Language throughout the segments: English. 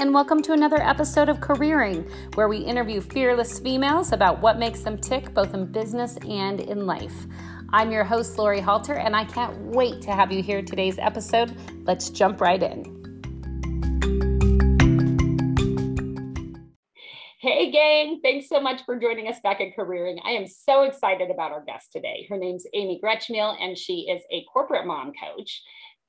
and welcome to another episode of Careering, where we interview fearless females about what makes them tick both in business and in life. I'm your host, Lori Halter, and I can't wait to have you hear today's episode. Let's jump right in. Hey, gang. Thanks so much for joining us back at Careering. I am so excited about our guest today. Her name's Amy Gretschmiel, and she is a corporate mom coach.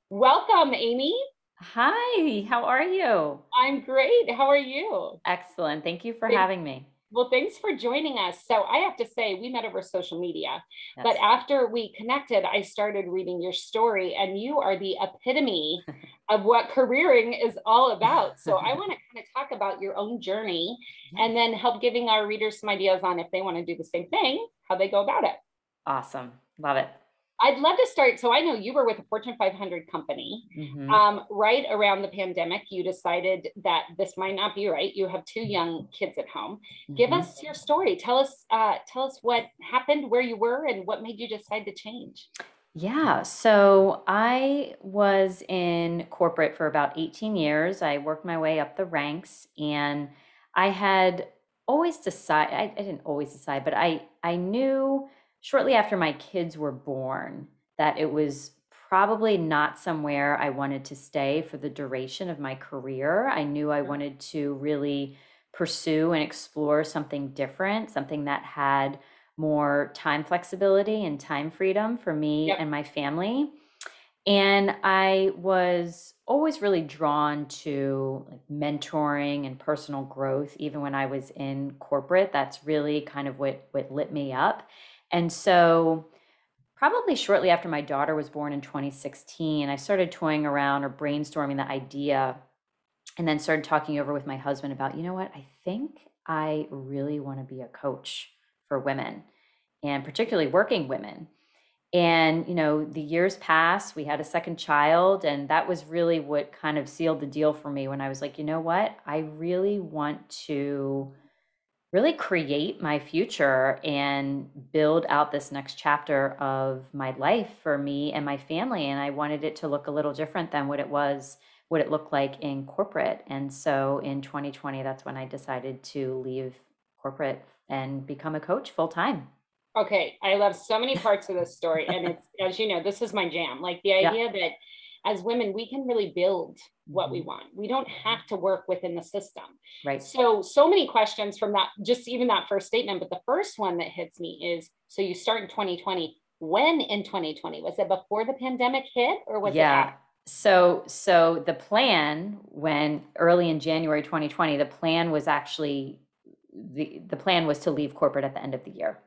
Welcome, Amy. Hi, how are you? I'm great. How are you? Excellent. Thank you for Thank, having me. Well, thanks for joining us. So, I have to say, we met over social media, yes. but after we connected, I started reading your story, and you are the epitome of what careering is all about. So, I want to kind of talk about your own journey and then help giving our readers some ideas on if they want to do the same thing, how they go about it. Awesome. Love it. I'd love to start. So I know you were with a Fortune 500 company. Mm-hmm. Um, right around the pandemic, you decided that this might not be right. You have two young kids at home. Mm-hmm. Give us your story. Tell us, uh, tell us what happened, where you were, and what made you decide to change. Yeah, so I was in corporate for about 18 years. I worked my way up the ranks, and I had always decided. I, I didn't always decide, but I I knew shortly after my kids were born that it was probably not somewhere I wanted to stay for the duration of my career. I knew I mm-hmm. wanted to really pursue and explore something different, something that had more time flexibility and time freedom for me yep. and my family. And I was always really drawn to like mentoring and personal growth even when I was in corporate. That's really kind of what what lit me up. And so, probably shortly after my daughter was born in 2016, I started toying around or brainstorming the idea and then started talking over with my husband about, you know what, I think I really want to be a coach for women and particularly working women. And, you know, the years passed, we had a second child, and that was really what kind of sealed the deal for me when I was like, you know what, I really want to really create my future and build out this next chapter of my life for me and my family and i wanted it to look a little different than what it was what it looked like in corporate. And so in 2020 that's when i decided to leave corporate and become a coach full time okay i love so many parts of this story and it's as you know this is my jam. Like the idea yeah. that as women, we can really build what we mm-hmm. want. We don't have to work within the system. Right. So, so many questions from that, just even that first statement. But the first one that hits me is so you start in 2020. When in 2020? Was it before the pandemic hit or was yeah. it? Yeah. So, so the plan when early in January 2020, the plan was actually the the plan was to leave corporate at the end of the year.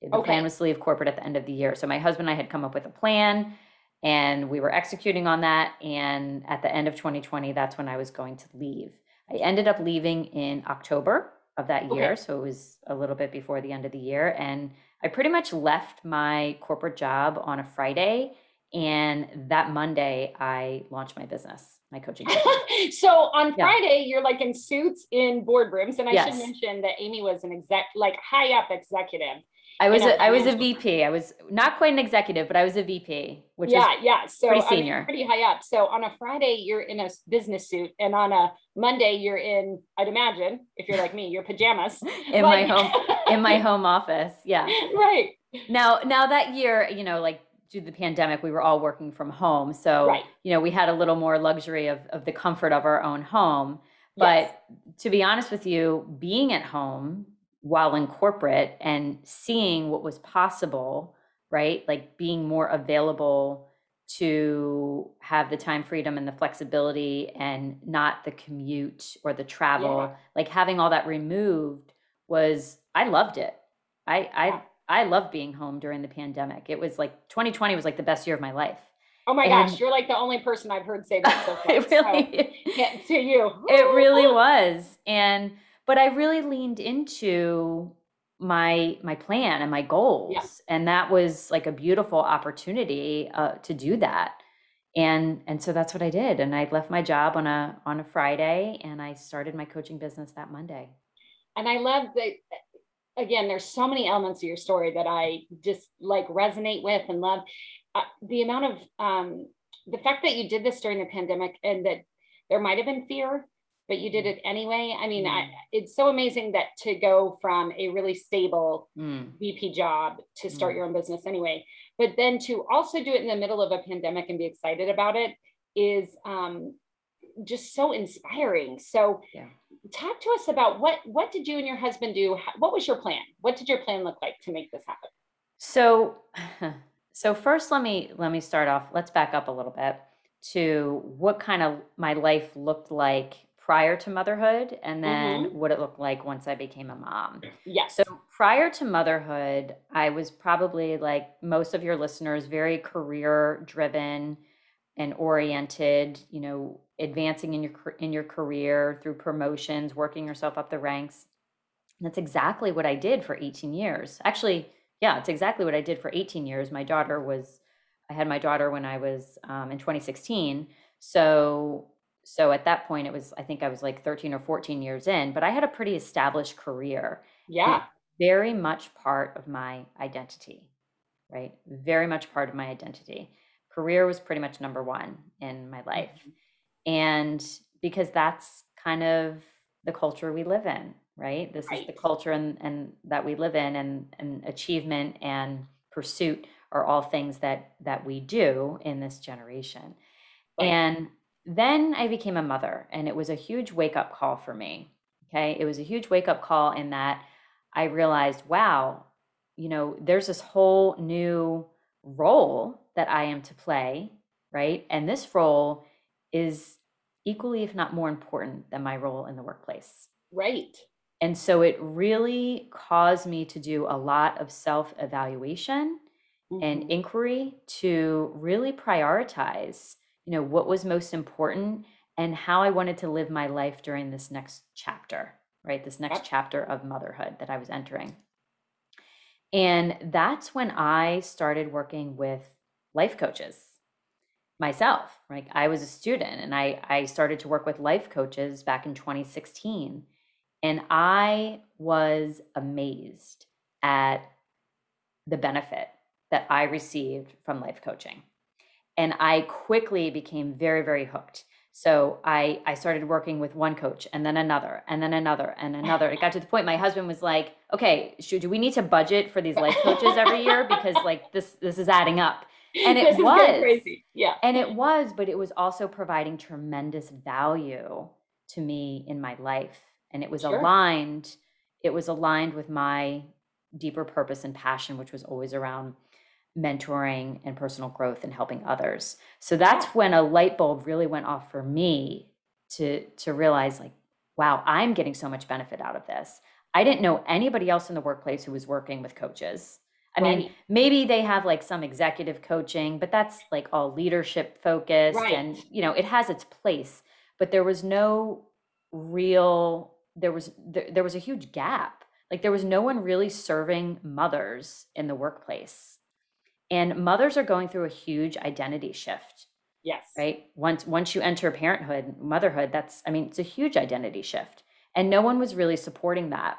The okay. plan was to leave corporate at the end of the year. So my husband and I had come up with a plan and we were executing on that and at the end of 2020 that's when i was going to leave i ended up leaving in october of that year okay. so it was a little bit before the end of the year and i pretty much left my corporate job on a friday and that monday i launched my business my coaching so on yeah. friday you're like in suits in boardrooms and i yes. should mention that amy was an exec like high up executive I was a, I was a VP. I was not quite an executive, but I was a VP, which yeah, yeah. So pretty senior, I mean, pretty high up. So on a Friday you're in a business suit, and on a Monday you're in. I'd imagine if you're like me, your pajamas in my home in my home office. Yeah, right. Now, now that year, you know, like due to the pandemic, we were all working from home, so right. you know we had a little more luxury of of the comfort of our own home. But yes. to be honest with you, being at home while in corporate and seeing what was possible, right? Like being more available to have the time freedom and the flexibility and not the commute or the travel, yeah. like having all that removed was I loved it. I I I love being home during the pandemic. It was like 2020 was like the best year of my life. Oh my and, gosh, you're like the only person I've heard say that so far. it really, so, to you. It really was. And but I really leaned into my my plan and my goals yeah. and that was like a beautiful opportunity uh, to do that. And and so that's what i did and i left my job on a on a friday and i started my coaching business that monday. And i love that again there's so many elements of your story that i just like resonate with and love. Uh, the amount of um the fact that you did this during the pandemic and that there might have been fear but you did Mm. it anyway. I mean, I, Mm. it's so amazing that to go from a really stable Mm, VP job to start Mm. your own business anyway, but then to also do it in the middle of a pandemic and be excited about it is um, just so inspiring. So, Yeah. talk to us about what what did you and your husband do? What was your plan? What did your plan look like to make this happen? So, so first, let me let me start off. Let's back up a little bit to what kind of my life looked like prior to motherhood, and then what it looked like once I became a mom. Yes. So prior to motherhood, I was probably like most of your listeners, very career driven and oriented, you know, advancing in your in your career through promotions, working yourself up the ranks. And that's exactly what I did for 18 years. Actually, yeah, it's exactly what I did for 18 years. My daughter was I had my daughter when I was um, in 2016. So so at that point it was I think I was like 13 or 14 years in, but I had a pretty established career yeah. very much part of my identity, right? Very much part of my identity. Career was pretty much number one in my life. Mm-hmm. And because that's kind of the culture we live in, right? This is the culture and, and that we live in and, and achievement and pursuit are all things that that we do in this generation. Right. And then I became a mother and it was a huge wake up call for me. Okay. It was a huge wake up call in that I realized, wow, you know, there's this whole new role that I am to play, right? And this role is equally, if not more important than my role in the workplace. Right. And so it really caused me to do a lot of self evaluation and Mhm. inquiry to really prioritize, you know, what was most important and how I wanted to live my life during this next chapter, right? This next chapter of motherhood that I was entering. And that's when I started working with life coaches myself. Like I was a student and I I started to work with life coaches back in 2016 and I was amazed at the benefit that I received from life coaching. And I quickly became very, very hooked. So I, I started working with one coach and then another and then another and another. It got to the point my husband was like, okay, should, do we need to budget for these life coaches every year? Because like this, this is adding up. And it was. crazy. Yeah. And it was, but it was also providing tremendous value to me in my life. And it was Sure. aligned, it was aligned with my deeper purpose and passion, which was always around mentoring and personal growth and helping others. So that's when a light bulb really went off for me to to realize like, wow, I'm getting so much benefit out of this. I didn't know anybody else in the workplace who was working with coaches. I mean, maybe they have like some executive coaching, but that's like all leadership focused and you know, it has its place, but there was no real there was there, there was a huge gap. Like there was no one really serving mothers in the workplace. And mothers are going through a huge identity shift, Yes. right? Once once you enter parenthood, motherhood, that's I mean, it's a huge identity shift. And no one was really supporting that.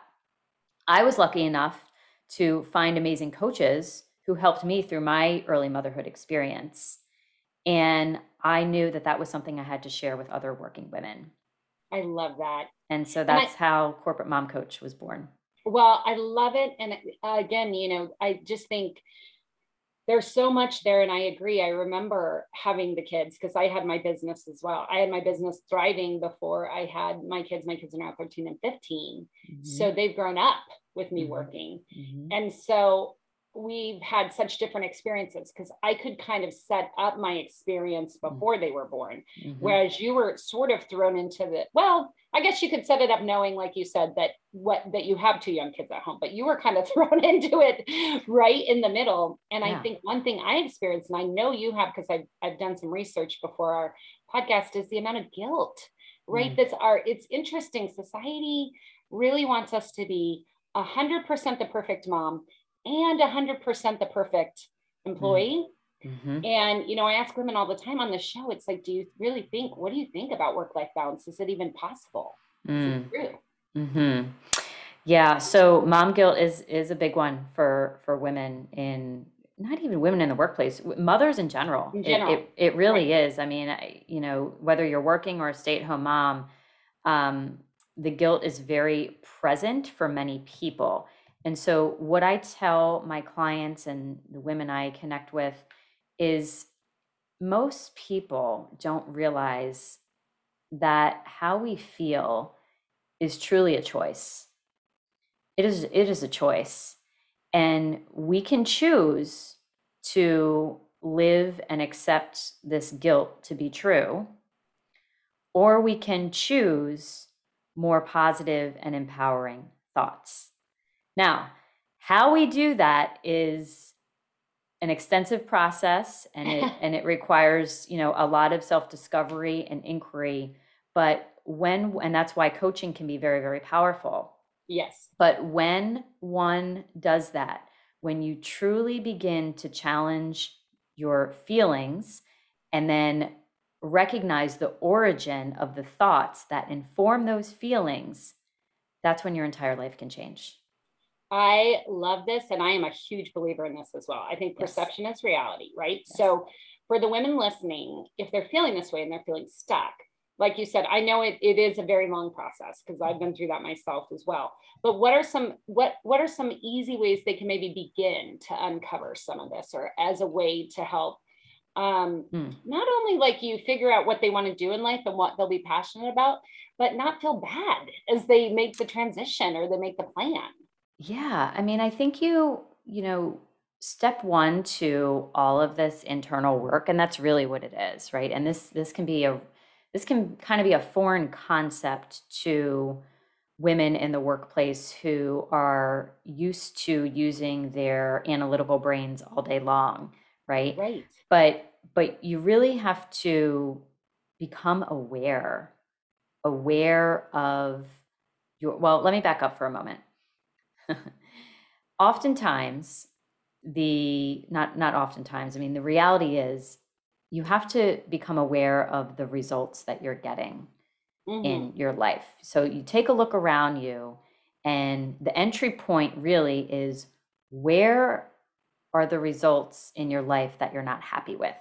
I was lucky enough to find amazing coaches who helped me through my early motherhood experience. And I knew that that was something I had to share with other working women. I love that. And so I- that's how Corporate Mom Coach was born. Well, I love it. And uh, again, you know, I just think there's so much there. And I agree. I remember having the kids because I had my business as well. I had my business thriving before I had my kids. My kids are now 13 and 15. So they've grown up with me Mhm. working. Mhm. And so we've had such different experiences because I could kind of set up my experience before they were born. Mhm. Whereas you were sort of thrown into the, well, I guess you could set it up knowing, like you said, that what that you have two young kids at home, but you were kind of thrown into it right in the middle. And Yeah. I think one thing I experienced, and I know you have because I've I've done some research before our podcast, is the amount of guilt, right? Mm. That's our it's interesting. Society really wants us to be a hundred percent the perfect mom and a hundred percent the perfect employee. Mhm. And, you know, I ask women all the time on the show, it's like, do you really think, what do you think about work life balance? Is it even possible? Is Mm. it true? hmm Yeah, so mom guilt is is a big one for for women in not even women in the workplace, mothers in general. In It- general, It, it, really is. I mean, I, you know, whether you're working or a stay-at-home mom, um, the guilt is very present for many people. And so, what I tell my clients and the women I connect with is most people don't realize that how we feel is truly a choice. It is, it is a choice. And we can choose to live and accept this guilt to be true, or we can choose more positive and empowering thoughts. Now, how we do that is an extensive process and it and it requires, you know, a lot of self-discovery and inquiry, but when and that's why coaching can be very very powerful. Yes. But when one does that, when you truly begin to challenge your feelings and then recognize the origin of the thoughts that inform those feelings, that's when your entire life can change. I love this, and I am a huge believer in this as well. I think perception yes. is reality, right? Yes. So, for the women listening, if they're feeling this way and they're feeling stuck, like you said, I know it, it is a very long process because I've been through that myself as well. But what are some what what are some easy ways they can maybe begin to uncover some of this, or as a way to help um, hmm. not only like you figure out what they want to do in life and what they'll be passionate about, but not feel bad as they make the transition or they make the plan. Yeah, I mean, I think you, you know, step one to all of this internal work, and that's really what it is, right? And this this can be a this can kind of be a foreign concept to women in the workplace who are used to using their analytical brains all day long, right? Right. But but you really have to become aware aware of your well, let me back up for a moment. oftentimes the not not oftentimes i mean the reality is you have to become aware of the results that you're getting mm-hmm. in your life. So you take a look around you and the entry point really is where are the results in your life that you're not happy with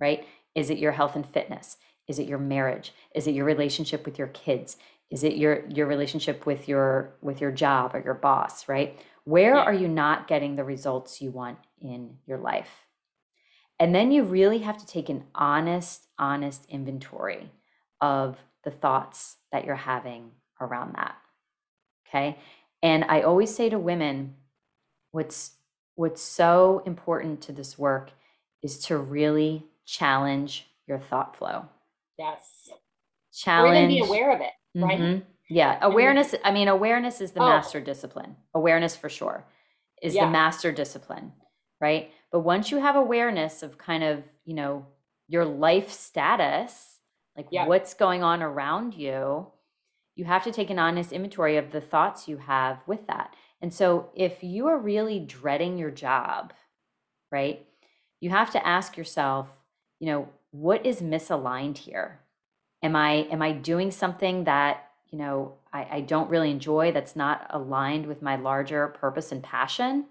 right? Is it your health and fitness? Is it your marriage? Is it your relationship with your kids is it your your relationship with your with your job or your boss right? Where yeah. are you not getting the results you want in your life? And then you really have to take an honest honest inventory of the thoughts that you're having around that okay? And i always say to women what's what's so important to this work is to really challenge your thought flow. Yes. Challenge or even be aware of it right? Mm-hmm. Yeah, awareness. I mean, awareness is the oh. master discipline. Awareness for sure is yeah. the master discipline, right? But once you have awareness of kind of, you know, your life status, like yeah. what's going on around you, you have to take an honest inventory of the thoughts you have with that. And so if you are really dreading your job, right, you have to ask yourself, you know, what is misaligned here? Am i am i doing something that you know I, I don't really enjoy that's not aligned with my larger purpose and passion?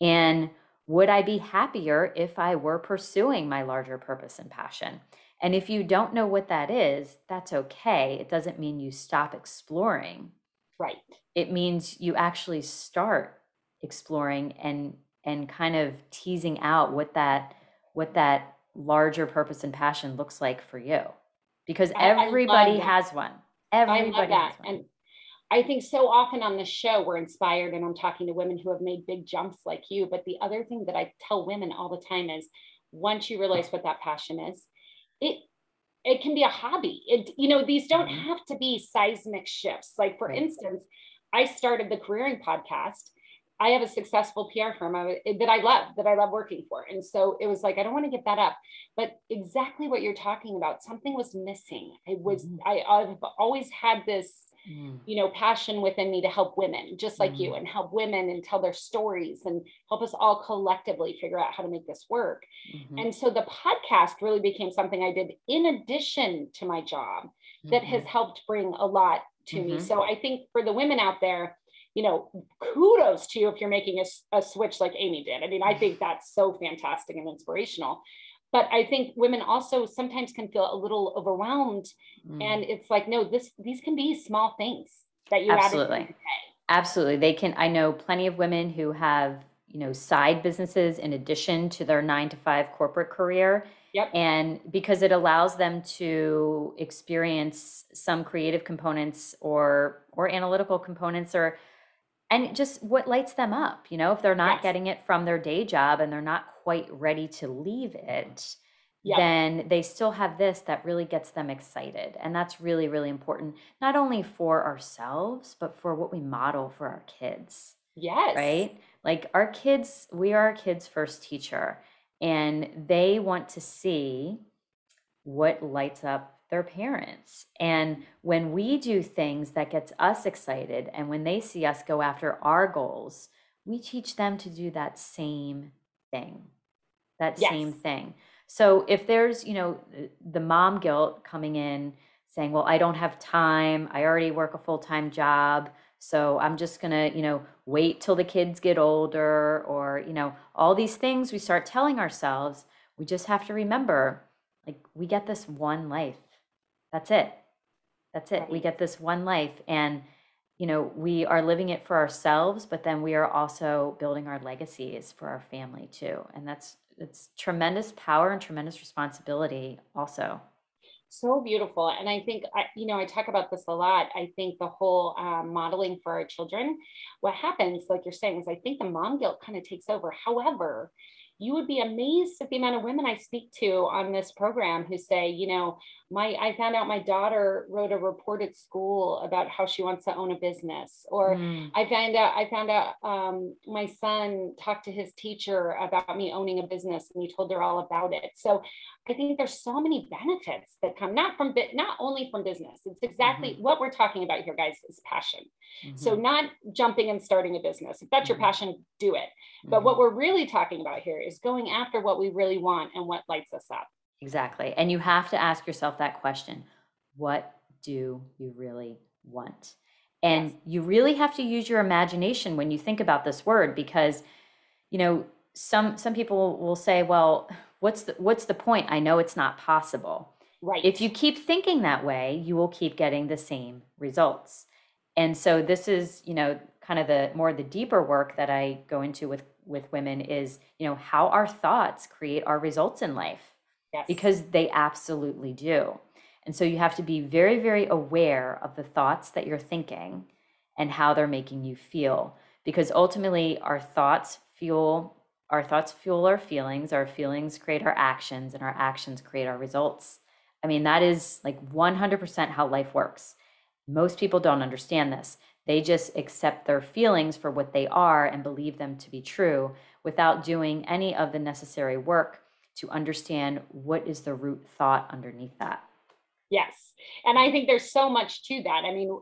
And would i be happier if i were pursuing my larger purpose and passion? And if you don't know what that is that's okay. It doesn't mean you stop exploring. Right. It means you actually start exploring and and kind of teasing out what that what that larger purpose and passion looks like for you because everybody has one. Everybody I love that. And I think so often on this show, we're inspired, and I'm talking to women who have made big jumps like you. But the other thing that I tell women all the time is once you realize what that passion is, it it can be a hobby. It, you know, these don't mm-hmm. have to be seismic shifts. Like for instance, I started the careering podcast I have a successful PR firm that I love, that I love working for. And so it was like, I don't want to get that up. But exactly what you're talking about, something was missing. I was, mm-hmm. I, I've always had this, mm. you know, passion within me to help women, just like mm. you, and help women and tell their stories and help us all collectively figure out how to make this work. Mm-hmm. And so the podcast really became something I did in addition to my job mm-hmm. that has mm-hmm. helped bring a lot to me. Mm-hmm. So I think for the women out there, you know, kudos to you if you're making a, a switch like Amy did. I mean, I think that's so fantastic and inspirational. but I think women also sometimes can feel a little overwhelmed. Mm. And it's like, no, this these can be small things that you absolutely absolutely they can i know plenty of women who have you know side businesses in addition to their nine to five corporate career Yep. and because it allows them to experience some creative components or or analytical components or and just what lights them up you know if they're not yes. getting it from their day job and they're not quite ready to leave it yep. then they still have this that really gets them excited. And that's really, really important, not only for ourselves, but for what we model for our kids. Yes. Right? Like our kids, we are our kids' first teacher, and they want to see what lights up their parents. And when we do things that gets us excited and when they see us go after our goals, we teach them to do that same thing. That yes. same thing. So if there's, you know, the mom guilt coming in saying, well, I don't have time, I already work a full time job. So I'm just going to, you know, wait till the kids get older or, you know, all these things we start telling ourselves. We just have to remember like we get this one life. That's it. That's it. We get this one life. And, you know, we are living it for ourselves, but then we are also building our legacies for our family too. And that's it's tremendous power and tremendous responsibility also so beautiful and i think I, you know i talk about this a lot i think the whole um, modeling for our children what happens like you're saying is i think the mom guilt kind of takes over however you would be amazed at the amount of women I speak to on this program who say, you know, my I found out my daughter wrote a report at school about how she wants to own a business, or mm. I found out I found out um, my son talked to his teacher about me owning a business, and he told her all about it. So I think there's so many benefits that come not from not only from business. It's exactly mm-hmm. what we're talking about here, guys, is passion. Mm-hmm. So not jumping and starting a business. If that's your mm-hmm. passion, do it. But what mm-hmm. we're really talking about here is going after what we really want and what lights us up. Exactly. And you have to ask yourself that question. What do you really want? And yes. you really have to use your imagination when you think about this word because you know some some people will say well what's the what's the point i know it's not possible right if you keep thinking that way you will keep getting the same results and so this is you know kind of the more the deeper work that i go into with with women is you know how our thoughts create our results in life yes. because they absolutely do and so you have to be very very aware of the thoughts that you're thinking and how they're making you feel because ultimately our thoughts fuel our thoughts fuel our feelings, our feelings create our actions, and our actions create our results. I mean, that is like 100% how life works. Most people don't understand this. They just accept their feelings for what they are and believe them to be true without doing any of the necessary work to understand what is the root thought underneath that. Yes. And I think there's so much to that. I mean,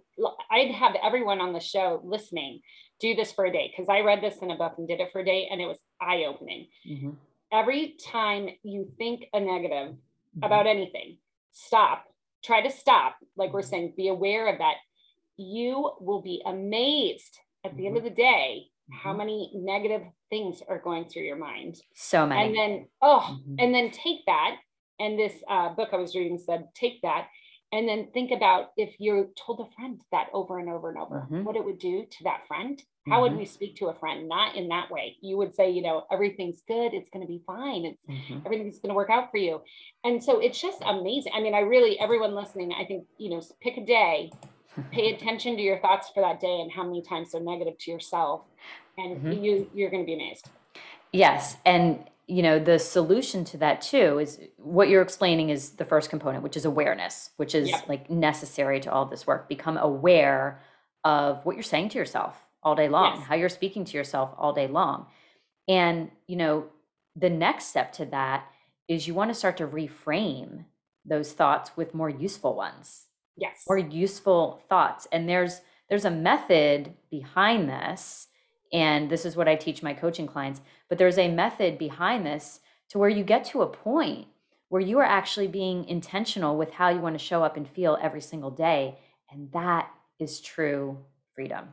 I'd have everyone on the show listening do this for a day because I read this in a book and did it for a day and it was eye opening. Mm-hmm. Every time you think a negative mm-hmm. about anything, stop, try to stop. Like we're mm-hmm. saying, be aware of that. You will be amazed at the end mm-hmm. of the day how mm-hmm. many negative things are going through your mind. So many. And then, oh, and then take that. And this uh, book I was reading said, take that and then think about if you told a friend that over and over and over mm-hmm. what it would do to that friend how mm-hmm. would we speak to a friend not in that way you would say you know everything's good it's going to be fine it's mm-hmm. everything's going to work out for you and so it's just amazing i mean i really everyone listening i think you know pick a day pay attention to your thoughts for that day and how many times they're negative to yourself and mm-hmm. you you're going to be amazed yes and you know the solution to that too is what you're explaining is the first component which is awareness which is yep. like necessary to all this work become aware of what you're saying to yourself all day long yes. how you're speaking to yourself all day long and you know the next step to that is you want to start to reframe those thoughts with more useful ones yes more useful thoughts and there's there's a method behind this and this is what I teach my coaching clients. But there's a method behind this to where you get to a point where you are actually being intentional with how you want to show up and feel every single day. And that is true freedom.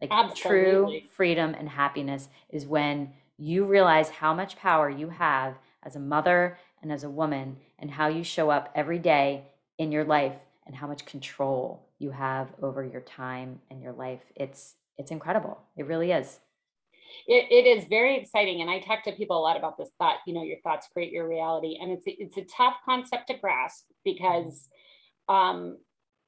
Like Absolutely. true freedom and happiness is when you realize how much power you have as a mother, and as a woman and how you show up every day in your life and how much control you have over your time and your life. It's it's incredible. It really is. It, it is very exciting. And I talk to people a lot about this thought, you know, your thoughts create your reality. And it's, it's a tough concept to grasp because, um,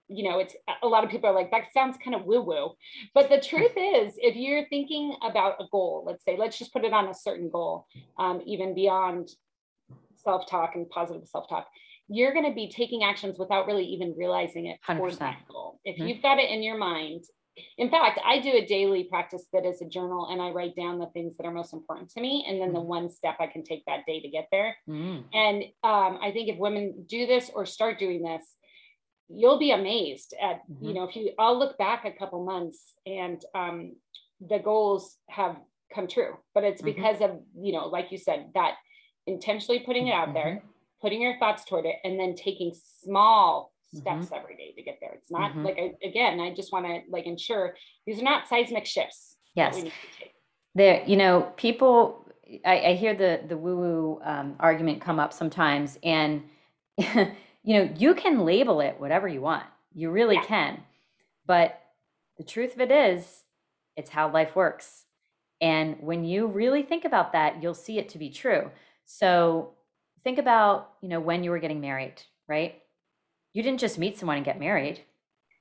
you know, it's a lot of people are like, that sounds kind of woo woo. But the truth is, if you're thinking about a goal, let's say, let's just put it on a certain goal, um, even beyond self talk and positive self talk, you're going to be taking actions without really even realizing it 100%. that goal. If mm-hmm. you've got it in your mind in fact, I do a daily practice that is a journal and I write down the things that are most important to me and then the mm. one step I can take that day to get there. Mm. And um, I think if women do this or start doing this, you'll be amazed at, mm-hmm. you know, if you, I'll look back a couple months and um, the goals have come true, but it's mm-hmm. because of, you know, like you said, that intentionally putting it out there, mm-hmm. Putting your thoughts toward it, and then taking small steps mm-hmm. every day to get there. It's not mm-hmm. like I, again, I just want to like ensure these are not seismic shifts. Yes. There, you know, people. I, I hear the the woo woo um, argument come up sometimes, and you know, you can label it whatever you want. You really yeah. can, but the truth of it is, it's how life works. And when you really think about that, you'll see it to be true. So think about, you know, when you were getting married, right? you didn't just meet someone and get married.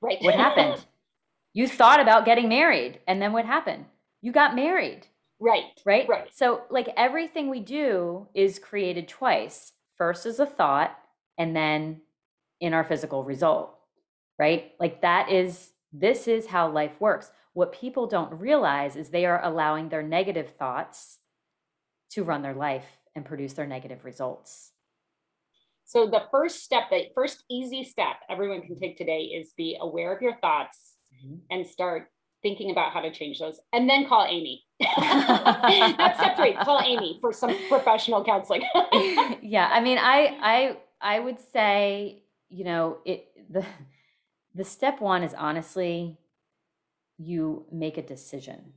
Right. What happened? you thought about getting married, and then what happened? You got married. Right. Right. Right. So, like everything we do is created twice first as a thought, and then in our physical result. Right. Like that is, this is how life works. What people don't realize is they are allowing their negative thoughts to run their life and produce their negative results. So the first step, the first easy step everyone can take today is be aware of your thoughts mm-hmm. and start thinking about how to change those and then call Amy. That's step three. Call Amy for some professional counseling. yeah. I mean, I I I would say, you know, it the the step one is honestly you make a decision.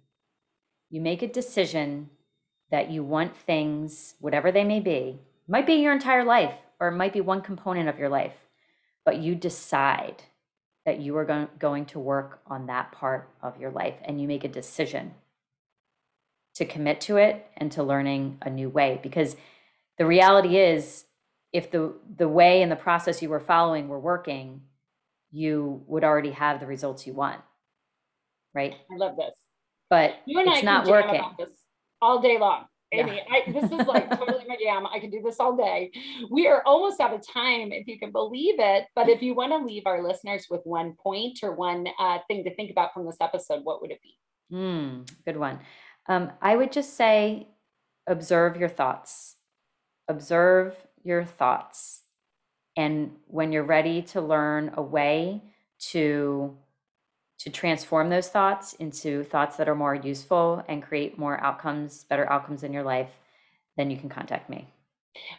You make a decision that you want things, whatever they may be, might be your entire life or it might be one component of your life, but you decide that you are go- going to work on that part of your life and you make a decision to commit to it and to learning a new way. Because the reality is if the the way and the process you were following were working you would already have the results you want right? I love this. But you and it's I not working all day long Amy, yeah. I, this is like totally my jam. I can do this all day. We are almost out of time, if you can believe it. But if you want to leave our listeners with one point or one uh, thing to think about from this episode, what would it be? Mm, good one. Um, I would just say observe your thoughts. Observe your thoughts. And when you're ready to learn a way to to transform those thoughts into thoughts that are more useful and create more outcomes, better outcomes in your life, then you can contact me.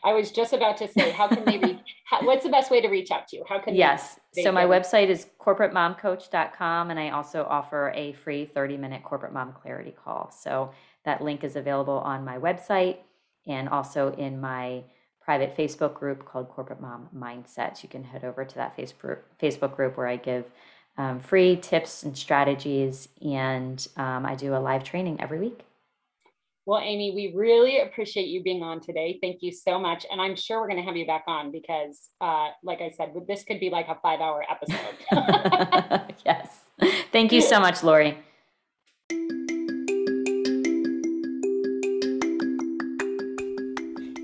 I was just about to say, how can they reach? How, what's the best way to reach out to you? How can yes? So my website is corporatemomcoach.com, and I also offer a free 30 minute corporate mom clarity call. So that link is available on my website and also in my private Facebook group called Corporate Mom Mindsets. You can head over to that Facebook Facebook group where I give um, free tips and strategies, and um, I do a live training every week. Well, Amy, we really appreciate you being on today. Thank you so much. And I'm sure we're going to have you back on because, uh, like I said, this could be like a five hour episode. yes. Thank you so much, Lori.